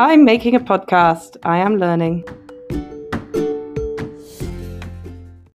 I'm making a podcast. I am learning.